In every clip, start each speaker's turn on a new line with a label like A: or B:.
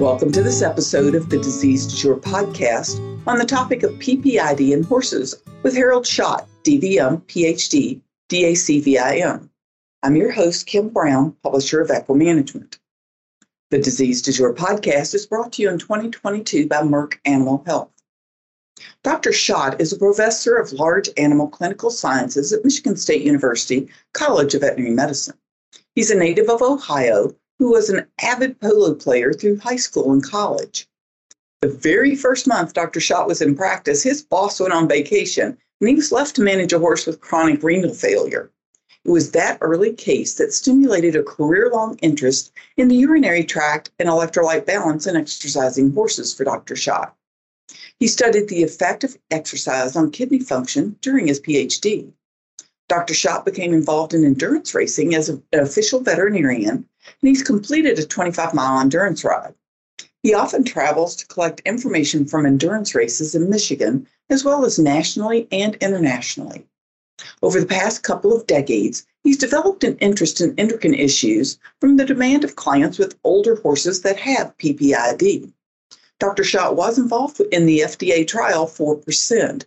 A: Welcome to this episode of the Disease Du Jour podcast on the topic of PPID in horses with Harold Schott, DVM, PhD, DACVIM. I'm your host, Kim Brown, publisher of Equimanagement. The Disease Du Jour podcast is brought to you in 2022 by Merck Animal Health. Dr. Schott is a professor of large animal clinical sciences at Michigan State University College of Veterinary Medicine. He's a native of Ohio who was an avid polo player through high school and college. The very first month Dr. Schott was in practice, his boss went on vacation and he was left to manage a horse with chronic renal failure. It was that early case that stimulated a career long interest in the urinary tract and electrolyte balance in exercising horses for Dr. Schott. He studied the effect of exercise on kidney function during his PhD. Dr. Schott became involved in endurance racing as an official veterinarian and he's completed a 25 mile endurance ride. He often travels to collect information from endurance races in Michigan, as well as nationally and internationally. Over the past couple of decades, he's developed an interest in endocrine issues from the demand of clients with older horses that have PPID. Dr. Schott was involved in the FDA trial for Prascend.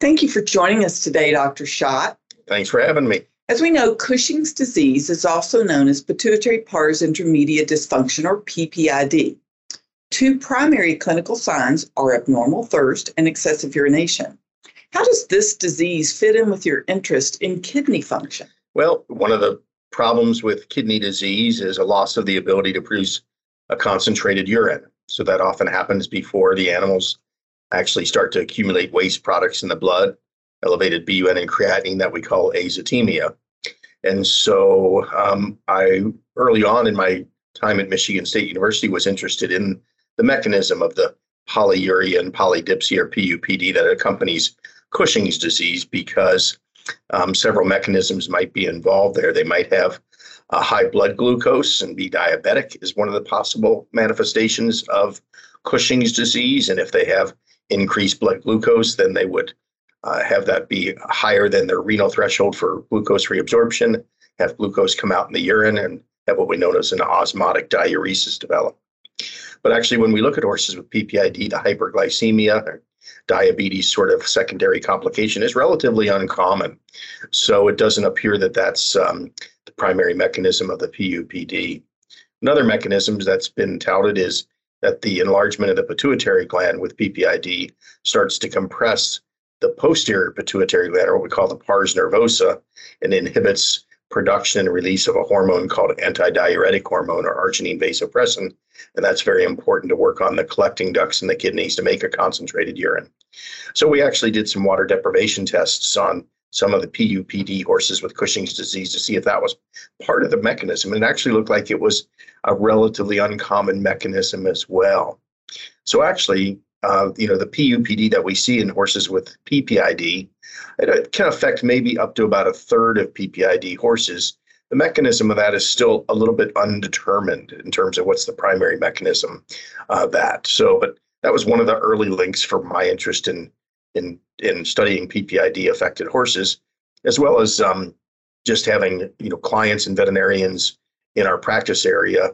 A: Thank you for joining us today, Dr. Schott.
B: Thanks for having me.
A: As we know, Cushing's disease is also known as pituitary pars intermedia dysfunction or PPID. Two primary clinical signs are abnormal thirst and excessive urination. How does this disease fit in with your interest in kidney function?
B: Well, one of the problems with kidney disease is a loss of the ability to produce a concentrated urine. So that often happens before the animals actually start to accumulate waste products in the blood elevated BUN and creatinine that we call azotemia. And so um, I, early on in my time at Michigan State University, was interested in the mechanism of the polyuria and polydipsia or PUPD that accompanies Cushing's disease because um, several mechanisms might be involved there. They might have high blood glucose and be diabetic is one of the possible manifestations of Cushing's disease. And if they have increased blood glucose, then they would uh, have that be higher than their renal threshold for glucose reabsorption, have glucose come out in the urine, and have what we know as an osmotic diuresis develop. But actually, when we look at horses with PPID, the hyperglycemia or diabetes sort of secondary complication is relatively uncommon. So it doesn't appear that that's um, the primary mechanism of the PUPD. Another mechanism that's been touted is that the enlargement of the pituitary gland with PPID starts to compress the posterior pituitary gland, or what we call the pars nervosa, and inhibits production and release of a hormone called antidiuretic hormone or arginine vasopressin. And that's very important to work on the collecting ducts in the kidneys to make a concentrated urine. So we actually did some water deprivation tests on some of the PUPD horses with Cushing's disease to see if that was part of the mechanism. And it actually looked like it was a relatively uncommon mechanism as well. So actually, uh, you know, the PUPD that we see in horses with PPID, it can affect maybe up to about a third of PPID horses. The mechanism of that is still a little bit undetermined in terms of what's the primary mechanism of that. So, but that was one of the early links for my interest in in in studying PPID affected horses, as well as um, just having you know clients and veterinarians in our practice area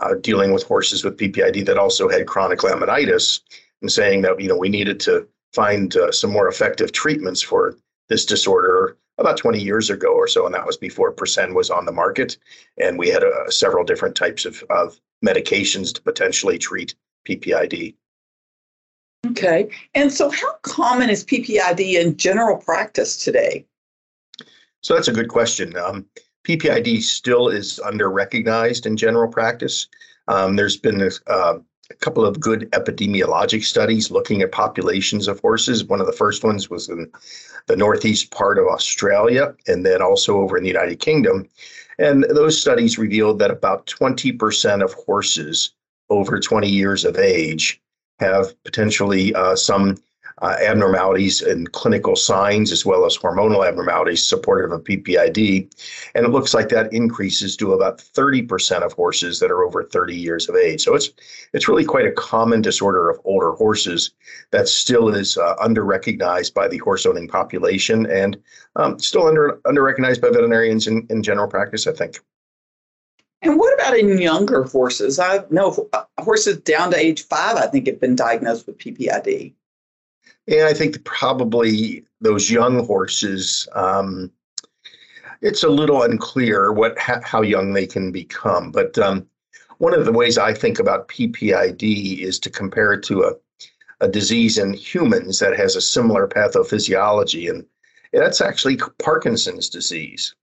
B: uh, dealing with horses with PPID that also had chronic laminitis and saying that you know we needed to find uh, some more effective treatments for this disorder about 20 years ago or so, and that was before Prascend was on the market, and we had uh, several different types of, of medications to potentially treat PPID.
A: Okay, and so how common is PPID in general practice today?
B: So that's a good question. Um, PPID still is under recognized in general practice. Um, there's been uh, a couple of good epidemiologic studies looking at populations of horses. One of the first ones was in the northeast part of Australia and then also over in the United Kingdom. And those studies revealed that about 20% of horses over 20 years of age have potentially uh, some uh, abnormalities and clinical signs as well as hormonal abnormalities supportive of PPID. And it looks like that increases to about 30% of horses that are over 30 years of age. So it's it's really quite a common disorder of older horses that still is uh, under recognized by the horse owning population and um, still under under recognized by veterinarians in, in general practice, I think.
A: And what about in younger horses? I know uh, horses down to age five, I think, have been diagnosed with PPID.
B: Yeah, I think probably those young horses, um, it's a little unclear what how young they can become. But um, one of the ways I think about PPID is to compare it to a, a disease in humans that has a similar pathophysiology, and that's actually Parkinson's disease.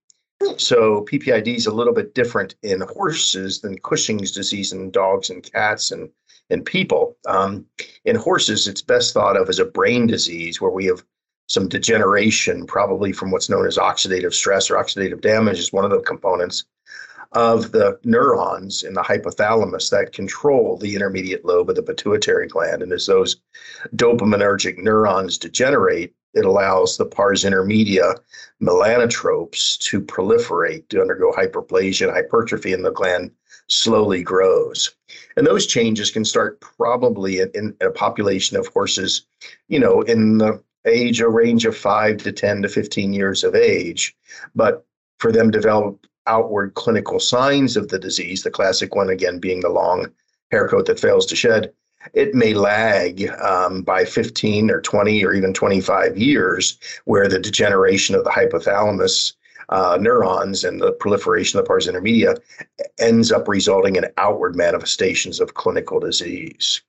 B: So PPID is a little bit different in horses than Cushing's disease in dogs and cats and and people. Um, in horses, it's best thought of as a brain disease where we have some degeneration, probably from what's known as oxidative stress or oxidative damage, is one of the components of the neurons in the hypothalamus that control the intermediate lobe of the pituitary gland. And as those dopaminergic neurons degenerate, it allows the pars intermedia melanotropes to proliferate, to undergo hyperplasia and hypertrophy, and the gland slowly grows. And those changes can start probably in, in a population of horses, you know, in the age, a range of five to 10 to 15 years of age. But for them to develop outward clinical signs of the disease, the classic one again being the long hair coat that fails to shed, it may lag um, by 15 or 20 or even 25 years, where the degeneration of the hypothalamus uh, neurons and the proliferation of the pars intermedia ends up resulting in outward manifestations of clinical disease.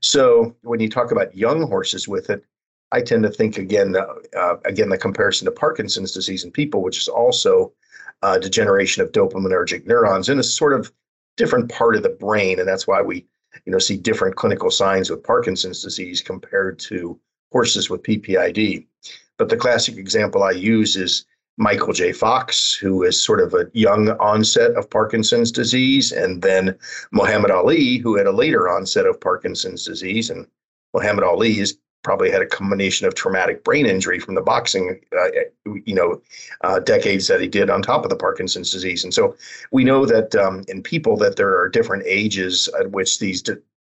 B: So when you talk about young horses with it, I tend to think again, uh, again, the comparison to Parkinson's disease in people, which is also uh, degeneration of dopaminergic neurons in a sort of different part of the brain, and that's why we, you know, see different clinical signs with Parkinson's disease compared to horses with PPID. But the classic example I use is Michael J. Fox, who is sort of a young onset of Parkinson's disease, and then Muhammad Ali, who had a later onset of Parkinson's disease. And Muhammad Ali probably had a combination of traumatic brain injury from the boxing, uh, you know, uh, decades that he did on top of the Parkinson's disease. And so we know that um, in people that there are different ages at which these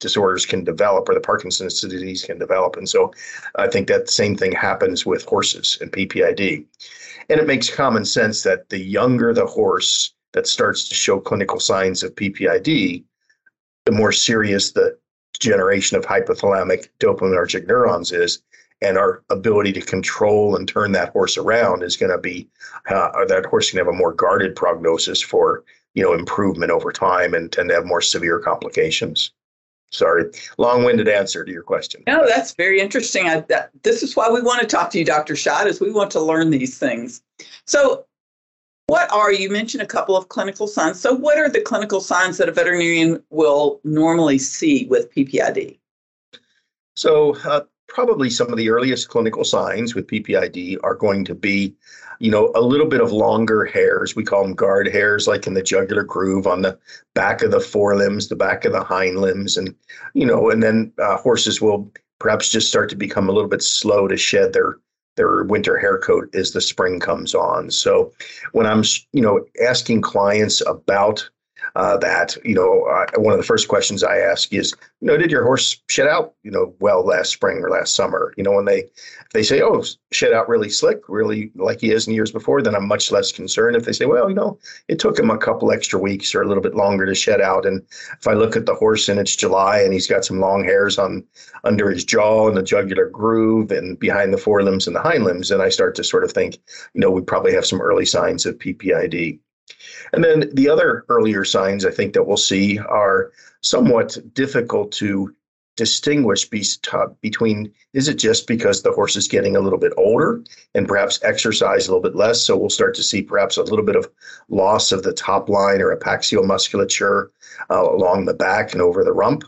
B: disorders can develop or the Parkinson's disease can develop. And so I think that same thing happens with horses and PPID. And it makes common sense that the younger the horse that starts to show clinical signs of PPID, the more serious the generation of hypothalamic dopaminergic neurons is. And our ability to control and turn that horse around is going to be, uh, that horse can have a more guarded prognosis for, you know, improvement over time and tend to have more severe complications. Sorry, long-winded answer to your question.
A: No, that's very interesting. I, that, this is why we want to talk to you, Dr. Schott, is we want to learn these things. So, what are you mentioned a couple of clinical signs? So, what are the clinical signs that a veterinarian will normally see with PPID?
B: So, uh, probably some of the earliest clinical signs with PPID are going to be, you know, a little bit of longer hairs. We call them guard hairs, like in the jugular groove on the back of the forelimbs, the back of the hind limbs, and you know, and then uh, horses will perhaps just start to become a little bit slow to shed their their winter hair coat as the spring comes on. So when I'm, you know, asking clients about uh, that, you know, uh, one of the first questions I ask is, you know, did your horse shed out, you know, well last spring or last summer? You know, when they they say, oh, shed out really slick, really like he is in years before, then I'm much less concerned. If they say, well, you know, it took him a couple extra weeks or a little bit longer to shed out, and if I look at the horse and it's July and he's got some long hairs on under his jaw and the jugular groove and behind the forelimbs and the hind limbs, then I start to sort of think, you know, we probably have some early signs of PPID. And then the other earlier signs I think that we'll see are somewhat difficult to distinguish between is it just because the horse is getting a little bit older and perhaps exercise a little bit less? So we'll start to see perhaps a little bit of loss of the top line or epaxial musculature uh, along the back and over the rump.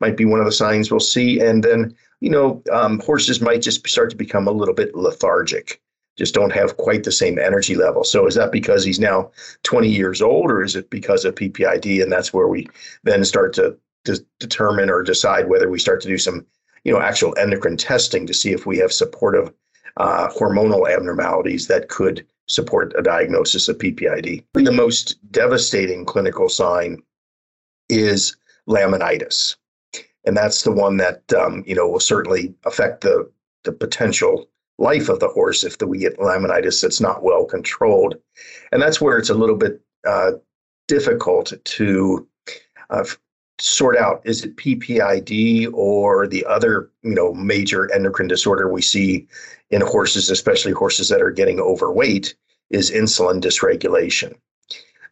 B: Might be one of the signs we'll see. And then you know um, horses might just start to become a little bit lethargic just don't have quite the same energy level. So is that because he's now 20 years old, or is it because of PPID? And that's where we then start to, to determine or decide whether we start to do some, you know, actual endocrine testing to see if we have supportive uh, hormonal abnormalities that could support a diagnosis of PPID. The most devastating clinical sign is laminitis, and that's the one that um, you know will certainly affect the the potential life of the horse if the, we get laminitis that's not well controlled. And that's where it's a little bit uh, difficult to uh, sort out is it PPID or the other you know major endocrine disorder we see in horses, especially horses that are getting overweight, is insulin dysregulation.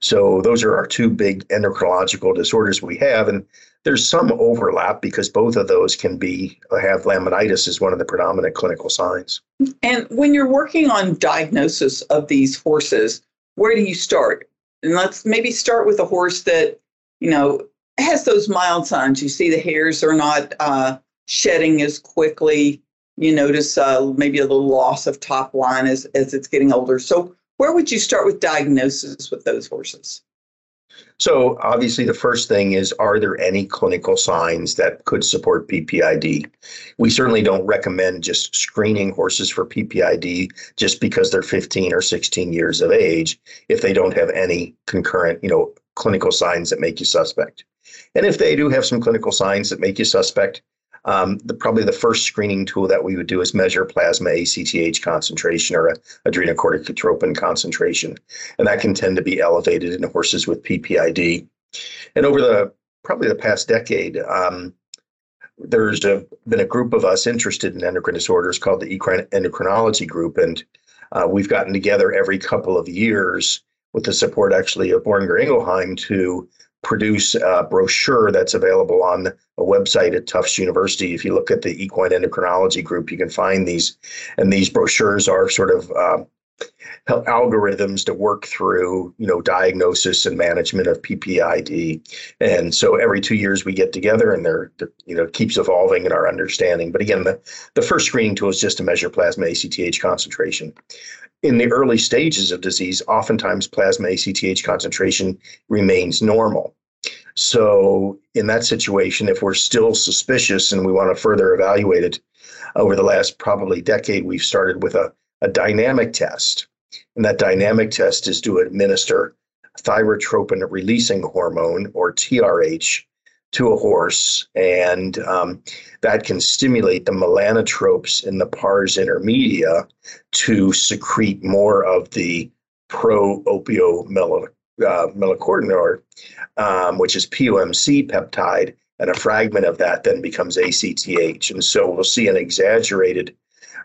B: So those are our two big endocrinological disorders we have, and there's some overlap because both of those can be have laminitis as one of the predominant clinical signs.
A: And when you're working on diagnosis of these horses, where do you start? And let's maybe start with a horse that you know has those mild signs. You see the hairs are not uh, shedding as quickly. You notice uh, maybe a little loss of top line as, as it's getting older. So, where would you start with diagnosis with those horses?
B: So, obviously, the first thing is are there any clinical signs that could support PPID? We certainly don't recommend just screening horses for PPID just because they're 15 or 16 years of age if they don't have any concurrent, you know, clinical signs that make you suspect. And if they do have some clinical signs that make you suspect, um, the, probably the first screening tool that we would do is measure plasma ACTH concentration or adrenocorticotropin concentration. And that can tend to be elevated in horses with PPID. And over the probably the past decade, um, there's a, been a group of us interested in endocrine disorders called the Endocrinology Group. And uh, we've gotten together every couple of years with the support actually of Boehringer Ingelheim to produce a brochure that's available on a website at Tufts University. If you look at the equine endocrinology group, you can find these. And these brochures are sort of uh, algorithms to work through, you know, diagnosis and management of PPID. And so every two years we get together, and they're, you know keeps evolving in our understanding. But again, the the first screening tool is just to measure plasma ACTH concentration in the early stages of disease, oftentimes plasma ACTH concentration remains normal. So, in that situation, if we're still suspicious and we want to further evaluate it, over the last probably decade, we've started with a, a dynamic test. And that dynamic test is to administer thyrotropin releasing hormone, or TRH, to a horse, and um, that can stimulate the melanotropes in the pars intermedia to secrete more of the pro-opiomelanocortin, uh, um, which is POMC peptide, and a fragment of that then becomes ACTH. And so we'll see an exaggerated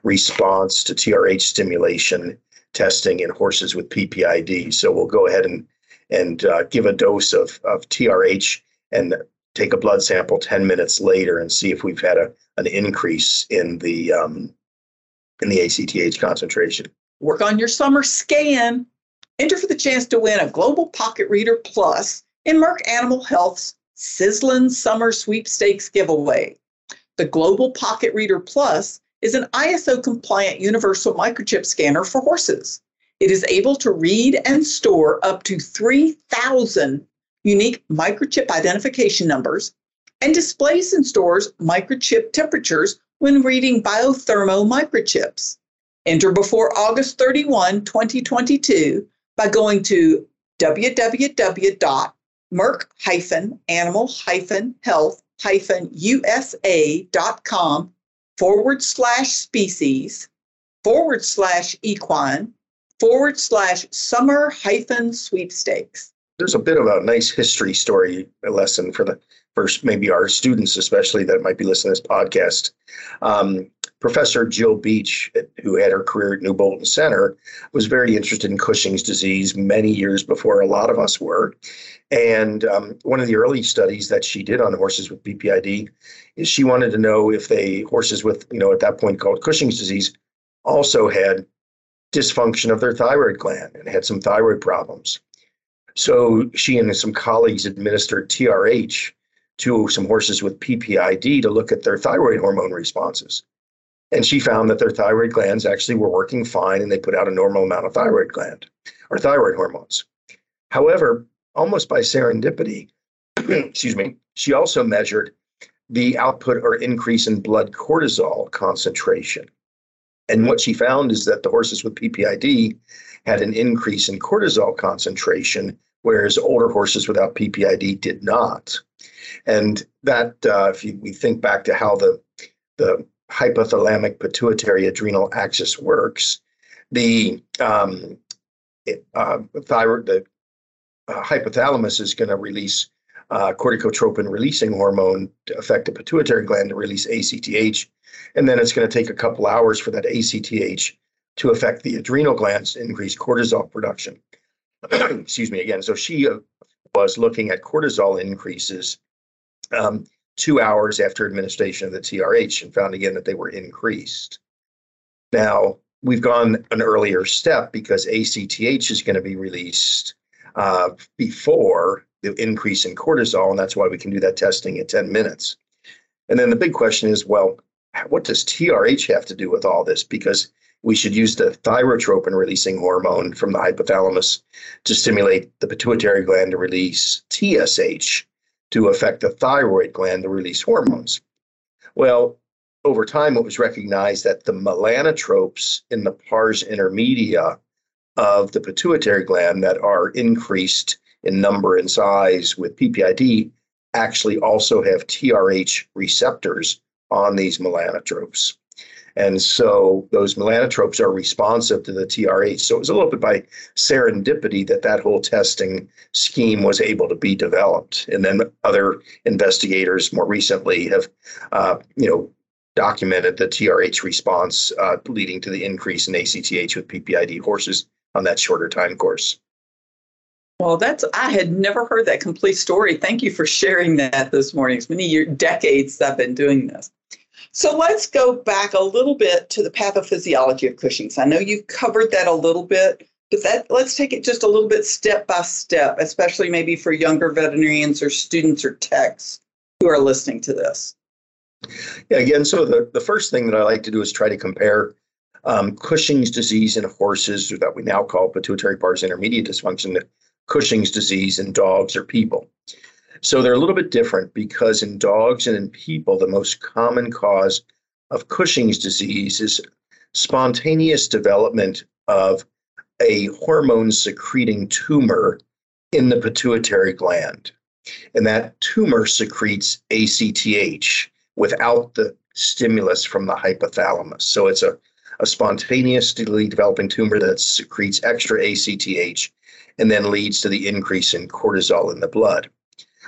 B: response to TRH stimulation testing in horses with PPID. So we'll go ahead and and uh, give a dose of, of TRH and take a blood sample 10 minutes later and see if we've had a, an increase in the um, in the ACTH concentration.
A: Work on your summer scan. Enter for the chance to win a Global Pocket Reader Plus in Merck Animal Health's Sizzlin Summer Sweepstakes giveaway. The Global Pocket Reader Plus is an ISO compliant universal microchip scanner for horses. It is able to read and store up to 3,000 unique microchip identification numbers, and displays and stores microchip temperatures when reading biothermo microchips. Enter before August 31, 2022 by going to www.merck-animal-health-usa.com forward slash species forward slash equine forward slash summer hyphen sweepstakes
B: there's a bit of a nice history story lesson for the first maybe our students especially that might be listening to this podcast. Um, professor Jill Beech who had her career at new bolton center was very interested in cushing's disease many years before a lot of us were. And um, one of the early studies that she did on horses with ppid is she wanted to know if they horses with you know at that point called cushing's disease also had dysfunction of their thyroid gland and had some thyroid problems so she and some colleagues administered TRH to some horses with PPID to look at their thyroid hormone responses. And she found that their thyroid glands actually were working fine and they put out a normal amount of thyroid gland or thyroid hormones. However, almost by serendipity, excuse me, she also measured the output or increase in blood cortisol concentration. And what she found is that the horses with PPID had an increase in cortisol concentration, whereas older horses without PPID did not. And that, uh, if you, we think back to how the, the hypothalamic pituitary adrenal axis works, the um, uh, thyroid, the uh, hypothalamus is going to release uh, corticotropin releasing hormone to affect the pituitary gland to release ACTH. And then it's going to take a couple hours for that ACTH to affect the adrenal glands, increase cortisol production. Excuse me again. So she uh, was looking at cortisol increases um, two hours after administration of the TRH and found again that they were increased. Now, we've gone an earlier step because ACTH is going to be released uh, before the increase in cortisol, and that's why we can do that testing at 10 minutes. And then the big question is, well, what does TRH have to do with all this? Because we should use the thyrotropin releasing hormone from the hypothalamus to stimulate the pituitary gland to release TSH to affect the thyroid gland to release hormones. Well, over time, it was recognized that the melanotropes in the pars intermedia of the pituitary gland that are increased in number and size with PPID actually also have TRH receptors on these melanotropes. And so those melanotropes are responsive to the TRH. So it was a little bit by serendipity that that whole testing scheme was able to be developed. And then other investigators more recently have, uh, you know, documented the TRH response uh, leading to the increase in ACTH with PPID horses on that shorter time course.
A: Well, that's I had never heard that complete story. Thank you for sharing that this morning. It's many years, decades I've been doing this. So let's go back a little bit to the pathophysiology of Cushing's. I know you've covered that a little bit, but that let's take it just a little bit step by step, especially maybe for younger veterinarians or students or techs who are listening to this.
B: Yeah, again, so the, the first thing that I like to do is try to compare um, Cushing's disease in horses, or that we now call pituitary pars intermedia dysfunction, Cushing's disease in dogs or people. So they're a little bit different because in dogs and in people, the most common cause of Cushing's disease is spontaneous development of a hormone secreting tumor in the pituitary gland. And that tumor secretes ACTH without the stimulus from the hypothalamus. So it's a, a spontaneously developing tumor that secretes extra ACTH and then leads to the increase in cortisol in the blood.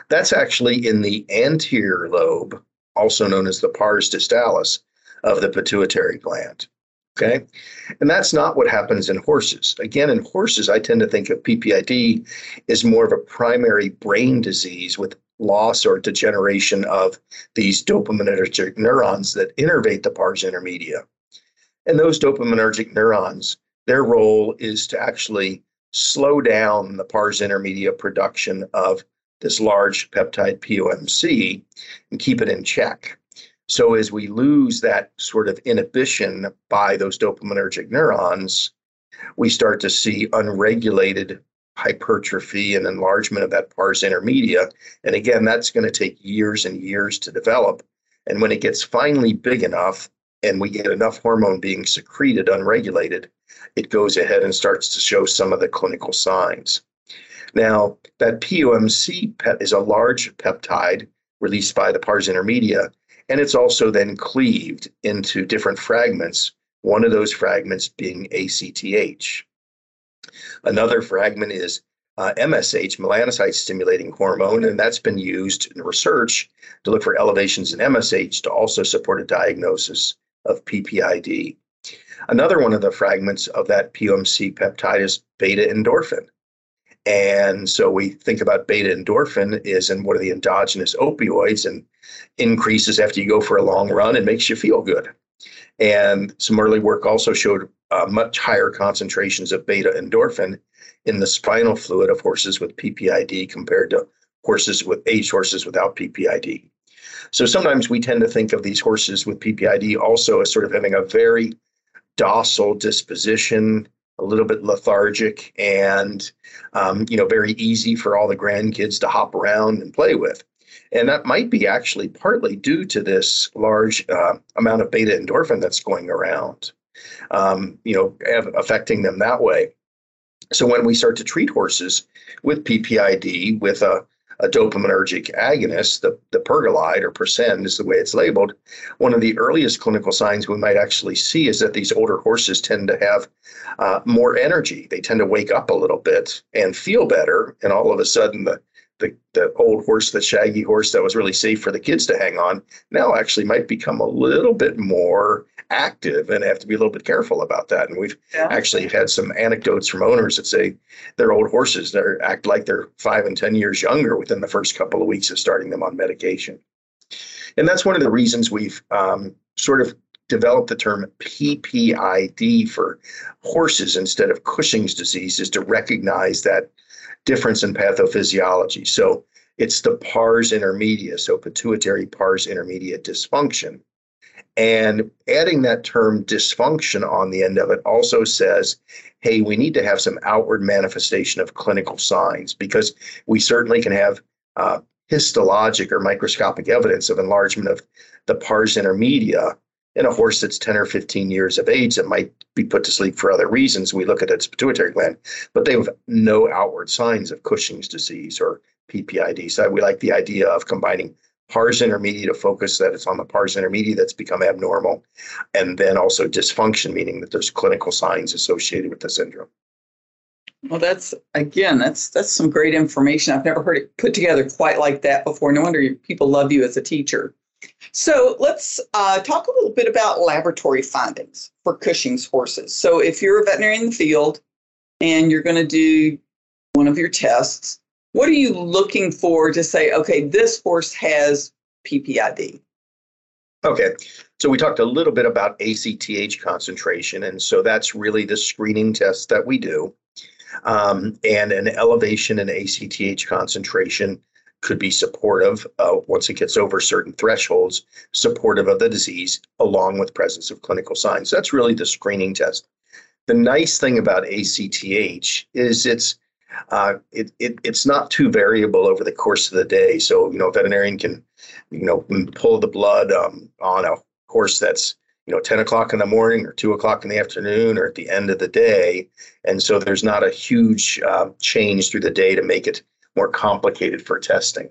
B: That's actually in the anterior lobe, also known as the pars distalis of the pituitary gland. Okay. And that's not what happens in horses. Again, in horses, I tend to think of PPID as more of a primary brain disease with loss or degeneration of these dopaminergic neurons that innervate the pars intermedia. And those dopaminergic neurons, their role is to actually slow down the pars intermedia production of this large peptide POMC and keep it in check. So as we lose that sort of inhibition by those dopaminergic neurons, we start to see unregulated hypertrophy and enlargement of that pars intermedia. And again, that's going to take years and years to develop. And when it gets finally big enough and we get enough hormone being secreted unregulated, it goes ahead and starts to show some of the clinical signs. Now, that POMC pet is a large peptide released by the pars intermedia, and it's also then cleaved into different fragments, one of those fragments being ACTH. Another fragment is uh, MSH, melanocyte stimulating hormone, and that's been used in research to look for elevations in MSH to also support a diagnosis of PPID. Another one of the fragments of that POMC peptide is beta endorphin. And so we think about beta endorphin is in one of the endogenous opioids and increases after you go for a long run and makes you feel good. And some early work also showed uh, much higher concentrations of beta endorphin in the spinal fluid of horses with PPID compared to horses with aged horses without PPID. So sometimes we tend to think of these horses with PPID also as sort of having a very docile disposition, a little bit lethargic, and um, you know very easy for all the grandkids to hop around and play with. And that might be actually partly due to this large uh, amount of beta endorphin that's going around, um, you know, affecting them that way. So when we start to treat horses with PPID with a, a dopaminergic agonist, the, the pergolide or Prascend is the way it's labeled, one of the earliest clinical signs we might actually see is that these older horses tend to have uh, more energy. They tend to wake up a little bit and feel better. And all of a sudden, the the, the old horse, the shaggy horse that was really safe for the kids to hang on, now actually might become a little bit more active and have to be a little bit careful about that. And we've yeah. actually had some anecdotes from owners that say their old horses they act like they're five and ten years younger within the first couple of weeks of starting them on medication. And that's one of the reasons we've um, sort of developed the term PPID for horses instead of Cushing's disease, is to recognize that difference in pathophysiology. So it's the pars intermedia, so pituitary pars intermedia dysfunction. And adding that term dysfunction on the end of it also says, hey, we need to have some outward manifestation of clinical signs because we certainly can have uh, histologic or microscopic evidence of enlargement of the pars intermedia in a horse that's 10 or 15 years of age that might be put to sleep for other reasons. We look at its pituitary gland, but they have no outward signs of Cushing's disease or PPID. So we like the idea of combining pars intermedia to focus that it's on the pars intermedia that's become abnormal, and then also dysfunction, meaning that there's clinical signs associated with the syndrome.
A: Well, that's again, that's that's some great information. I've never heard it put together quite like that before. No wonder people love you as a teacher. So let's uh, talk a little bit about laboratory findings for Cushing's horses. So if you're a veterinarian in the field and you're going to do one of your tests, what are you looking for to say, okay, this horse has PPID?
B: Okay, so we talked a little bit about ACTH concentration, and so that's really the screening test that we do. Um, and an elevation in ACTH concentration could be supportive uh, once it gets over certain thresholds, supportive of the disease, along with presence of clinical signs. That's really the screening test. The nice thing about ACTH is it's uh, it, it, it's not too variable over the course of the day. So, you know, a veterinarian can, you know, pull the blood um, on a horse that's, you know, 10 o'clock in the morning or 2 o'clock in the afternoon or at the end of the day. And so there's not a huge uh, change through the day to make it more complicated for testing.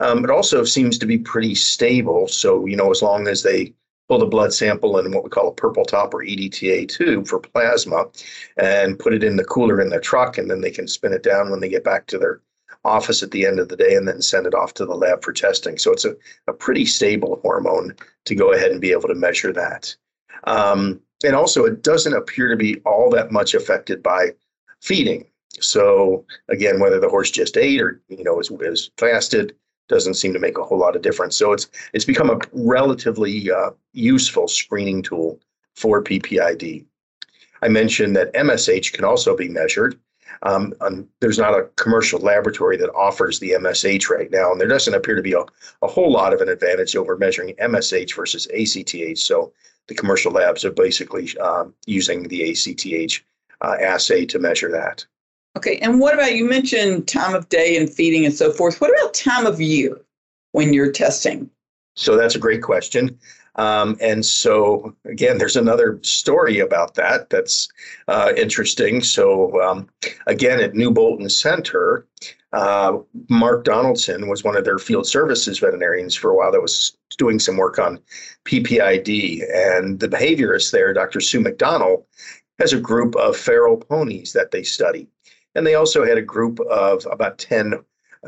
B: Um, it also seems to be pretty stable. So, you know, as long as they pull the blood sample in what we call a purple top or EDTA tube for plasma and put it in the cooler in their truck, and then they can spin it down when they get back to their office at the end of the day and then send it off to the lab for testing. So it's a, a pretty stable hormone to go ahead and be able to measure that. Um, and also, it doesn't appear to be all that much affected by feeding. So again, whether the horse just ate or you know is, is fasted doesn't seem to make a whole lot of difference. So it's it's become a relatively uh, useful screening tool for PPID. I mentioned that MSH can also be measured. Um, there's not a commercial laboratory that offers the MSH right now, and there doesn't appear to be a, a whole lot of an advantage over measuring MSH versus ACTH. So the commercial labs are basically um, using the ACTH uh, assay to measure that.
A: Okay, and what about you mentioned time of day and feeding and so forth? What about time of year when you're testing?
B: So that's a great question. Um, and so, again, there's another story about that that's uh, interesting. So, um, again, at New Bolton Center, uh, Mark Donaldson was one of their field services veterinarians for a while that was doing some work on PPID. And the behaviorist there, Dr. Sue McDonnell, has a group of feral ponies that they study. And they also had a group of about 10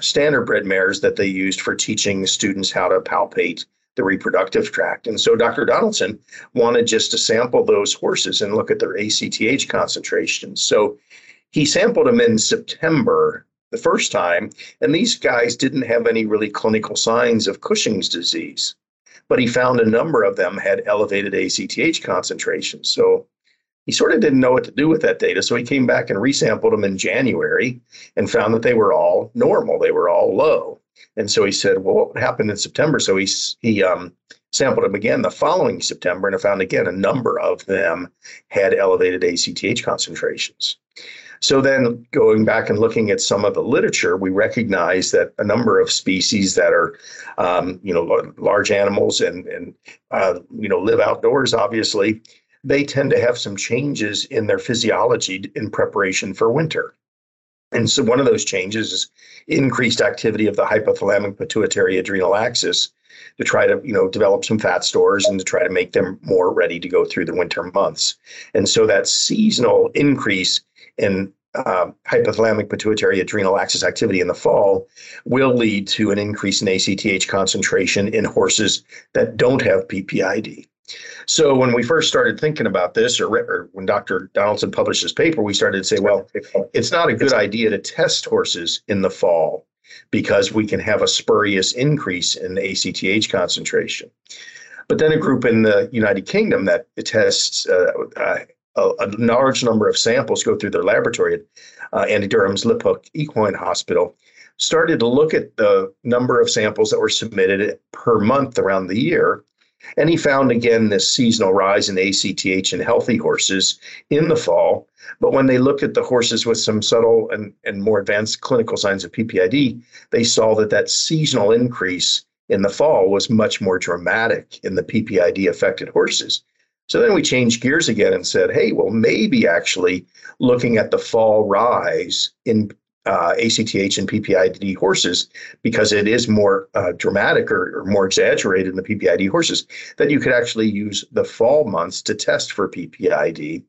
B: standard bred mares that they used for teaching students how to palpate the reproductive tract. And so Dr. Donaldson wanted just to sample those horses and look at their ACTH concentrations. So he sampled them in September the first time, and these guys didn't have any really clinical signs of Cushing's disease. But he found a number of them had elevated ACTH concentrations. So he sort of didn't know what to do with that data. So he came back and resampled them in January and found that they were all normal. They were all low. And so he said, well, what happened in September? So he, he um, sampled them again the following September and found again a number of them had elevated ACTH concentrations. So then going back and looking at some of the literature, we recognize that a number of species that are, um, you know, large animals and, and uh, you know, live outdoors, obviously, they tend to have some changes in their physiology in preparation for winter. And so one of those changes is increased activity of the hypothalamic pituitary adrenal axis to try to, you know, develop some fat stores and to try to make them more ready to go through the winter months. And so that seasonal increase in uh, hypothalamic pituitary adrenal axis activity in the fall will lead to an increase in ACTH concentration in horses that don't have PPID. So when we first started thinking about this, or, or, when Dr. Donaldson published his paper, we started to say, well, it's not a good idea to test horses in the fall because we can have a spurious increase in the ACTH concentration. But then a group in the United Kingdom that tests uh, uh, a, a, large number of samples go through their laboratory at uh, Andy Durham's Liphook Equine Hospital started to look at the number of samples that were submitted per month around the year and he found again this seasonal rise in ACTH in healthy horses in the fall. But when they looked at the horses with some subtle and, and more advanced clinical signs of PPID, they saw that that seasonal increase in the fall was much more dramatic in the PPID affected horses. So then we changed gears again and said, hey, well, maybe actually looking at the fall rise in uh, ACTH and PPID horses because it is more uh, dramatic or, or, more exaggerated in the PPID horses that you could actually use the fall months to test for PPID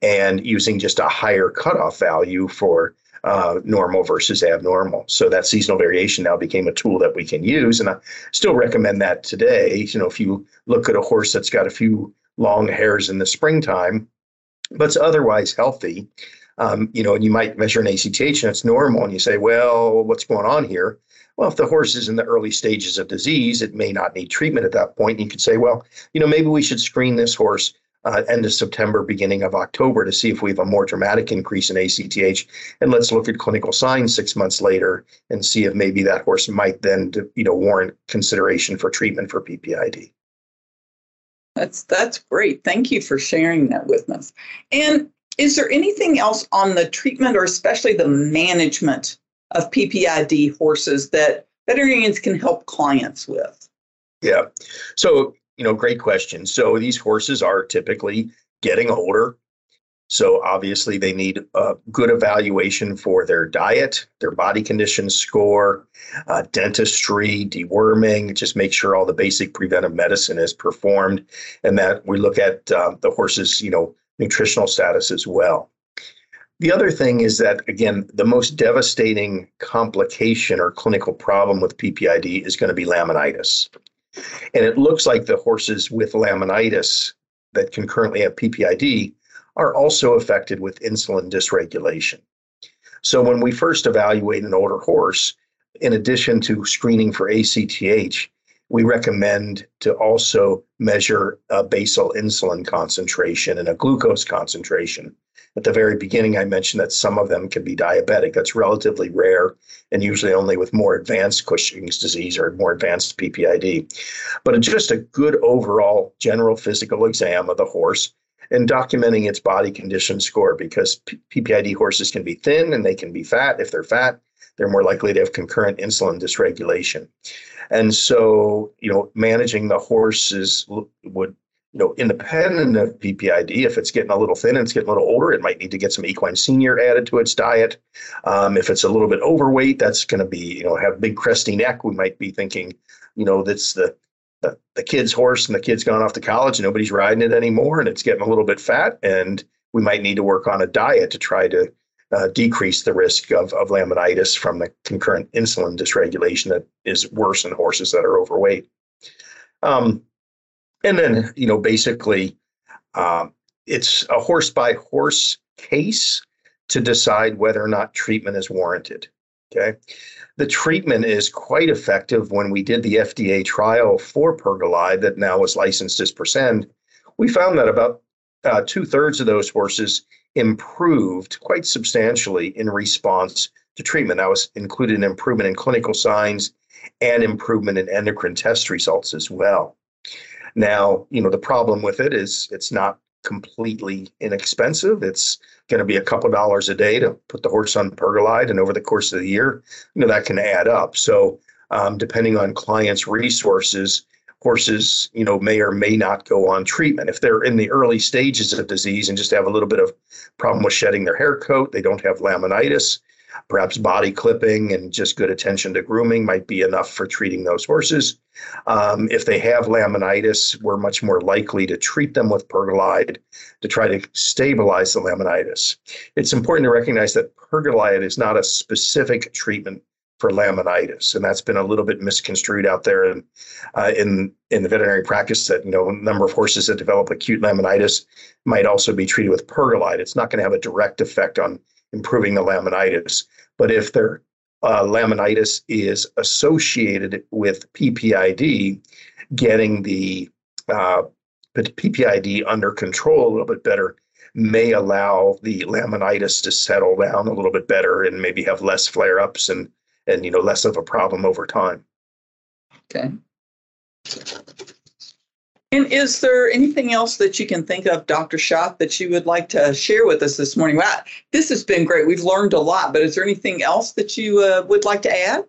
B: and using just a higher cutoff value for uh, normal versus abnormal. So that seasonal variation now became a tool that we can use. And I still recommend that today. You know, if you look at a horse that's got a few long hairs in the springtime, but it's otherwise healthy, um, you know, and you might measure an ACTH and it's normal, and you say, well, what's going on here? Well, if the horse is in the early stages of disease, it may not need treatment at that point. And you could say, well, you know, maybe we should screen this horse uh, end of September, beginning of October to see if we have a more dramatic increase in ACTH. And let's look at clinical signs six months later and see if maybe that horse might then, you know, warrant consideration for treatment for PPID.
A: That's that's great. Thank you for sharing that with us. And is there anything else on the treatment or especially the management of PPID horses that veterinarians can help clients with?
B: Yeah. So, you know, great question. So these horses are typically getting older. So obviously they need a good evaluation for their diet, their body condition score, uh, dentistry, deworming, just make sure all the basic preventive medicine is performed and that we look at uh, the horses, you know, nutritional status as well. The other thing is that, again, the most devastating complication or clinical problem with PPID is going to be laminitis. And it looks like the horses with laminitis that can currently have PPID are also affected with insulin dysregulation. So when we first evaluate an older horse, in addition to screening for ACTH, we recommend to also measure a basal insulin concentration and a glucose concentration. At the very beginning, I mentioned that some of them can be diabetic. That's relatively rare and usually only with more advanced Cushing's disease or more advanced PPID. But just a good overall general physical exam of the horse and documenting its body condition score because PPID horses can be thin and they can be fat. If they're fat, they're more likely to have concurrent insulin dysregulation. And so, you know, managing the horses would, you know, independent of PPID, if it's getting a little thin and it's getting a little older, it might need to get some equine senior added to its diet. Um, if it's a little bit overweight, that's going to be, you know, have big cresty neck. We might be thinking, you know, that's the the, the kid's horse and the kid's gone off to college and nobody's riding it anymore and it's getting a little bit fat and we might need to work on a diet to try to uh, decrease the risk of, of laminitis from the concurrent insulin dysregulation that is worse in horses that are overweight. Um, and then, you know, basically, um, it's a horse by horse case to decide whether or not treatment is warranted. Okay. The treatment is quite effective. When we did the FDA trial for Pergolide that now is licensed as Prascend, we found that about uh, two thirds of those horses improved quite substantially in response to treatment. That was included an improvement in clinical signs and improvement in endocrine test results as well. Now, you know, the problem with it is it's not completely inexpensive. It's going to be a couple dollars a day to put the horse on Pergolide, and over the course of the year, you know, that can add up. So, um, depending on clients' resources, horses, you know, may or may not go on treatment. If they're in the early stages of disease and just have a little bit of problem with shedding their hair coat, they don't have laminitis, Perhaps body clipping and just good attention to grooming might be enough for treating those horses. Um, if they have laminitis, we're much more likely to treat them with pergolide to try to stabilize the laminitis. It's important to recognize that pergolide is not a specific treatment for laminitis, and that's been a little bit misconstrued out there in uh, in in the veterinary practice. That you know, a number of horses that develop acute laminitis might also be treated with pergolide. It's not going to have a direct effect on improving the laminitis, but if their uh, laminitis is associated with PPID, getting the uh, PPID under control a little bit better may allow the laminitis to settle down a little bit better and maybe have less flare-ups and and you know less of a problem over time.
A: Okay. And is there anything else that you can think of, Dr. Schott, that you would like to share with us this morning? Well, this has been great. We've learned a lot, but is there anything else that you uh, would like to add?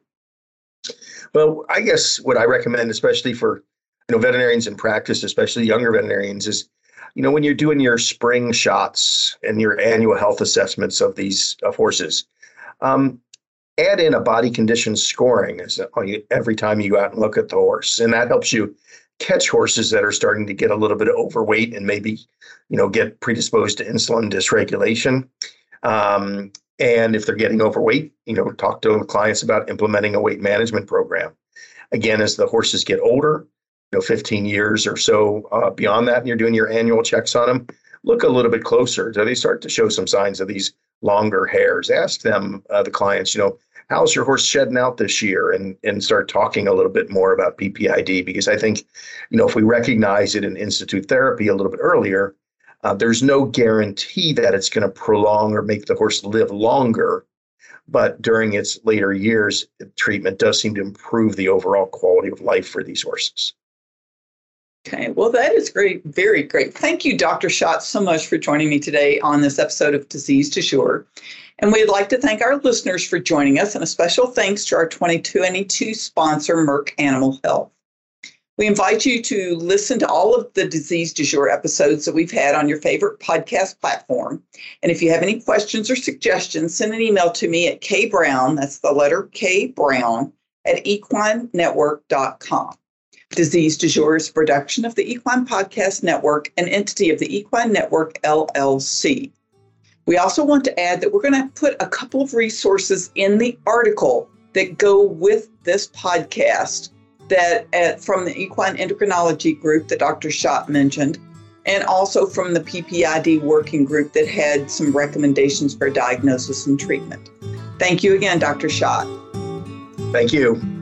B: Well, I guess what I recommend, especially for you know veterinarians in practice, especially younger veterinarians, is you know when you're doing your spring shots and your annual health assessments of these of horses, um, add in a body condition scoring every time you go out and look at the horse, and that helps you catch horses that are starting to get a little bit overweight and maybe you know get predisposed to insulin dysregulation. Um, and if they're getting overweight, you know, talk to clients about implementing a weight management program. Again, as the horses get older, you know, 15 years or so uh, beyond that, and you're doing your annual checks on them, look a little bit closer. Do they start to show some signs of these longer hairs? Ask them, uh, the clients, you know, how's your horse shedding out this year? And and start talking a little bit more about PPID because I think you know if we recognize it in institute therapy a little bit earlier uh, there's no guarantee that it's going to prolong or make the horse live longer. But during its later years treatment does seem to improve the overall quality of life for these horses
A: Okay, well, that is great. Very great. Thank you, Dr. Schott, so much for joining me today on this episode of Disease Du Jour. And we'd like to thank our listeners for joining us, and a special thanks to our 22 sponsor, Merck Animal Health. We invite you to listen to all of the Disease Du Jour episodes that we've had on your favorite podcast platform. And if you have any questions or suggestions, send an email to me at kbrown, that's the letter K Brown, at equinenetwork.com. Disease Du Jour is production of the Equine Podcast Network, an entity of the Equine Network LLC. We also want to add that we're going to put a couple of resources in the article that go with this podcast that uh, from the equine endocrinology group that Dr. Schott mentioned, and also from the PPID working group that had some recommendations for diagnosis and treatment. Thank you again, Dr. Schott.
B: Thank you.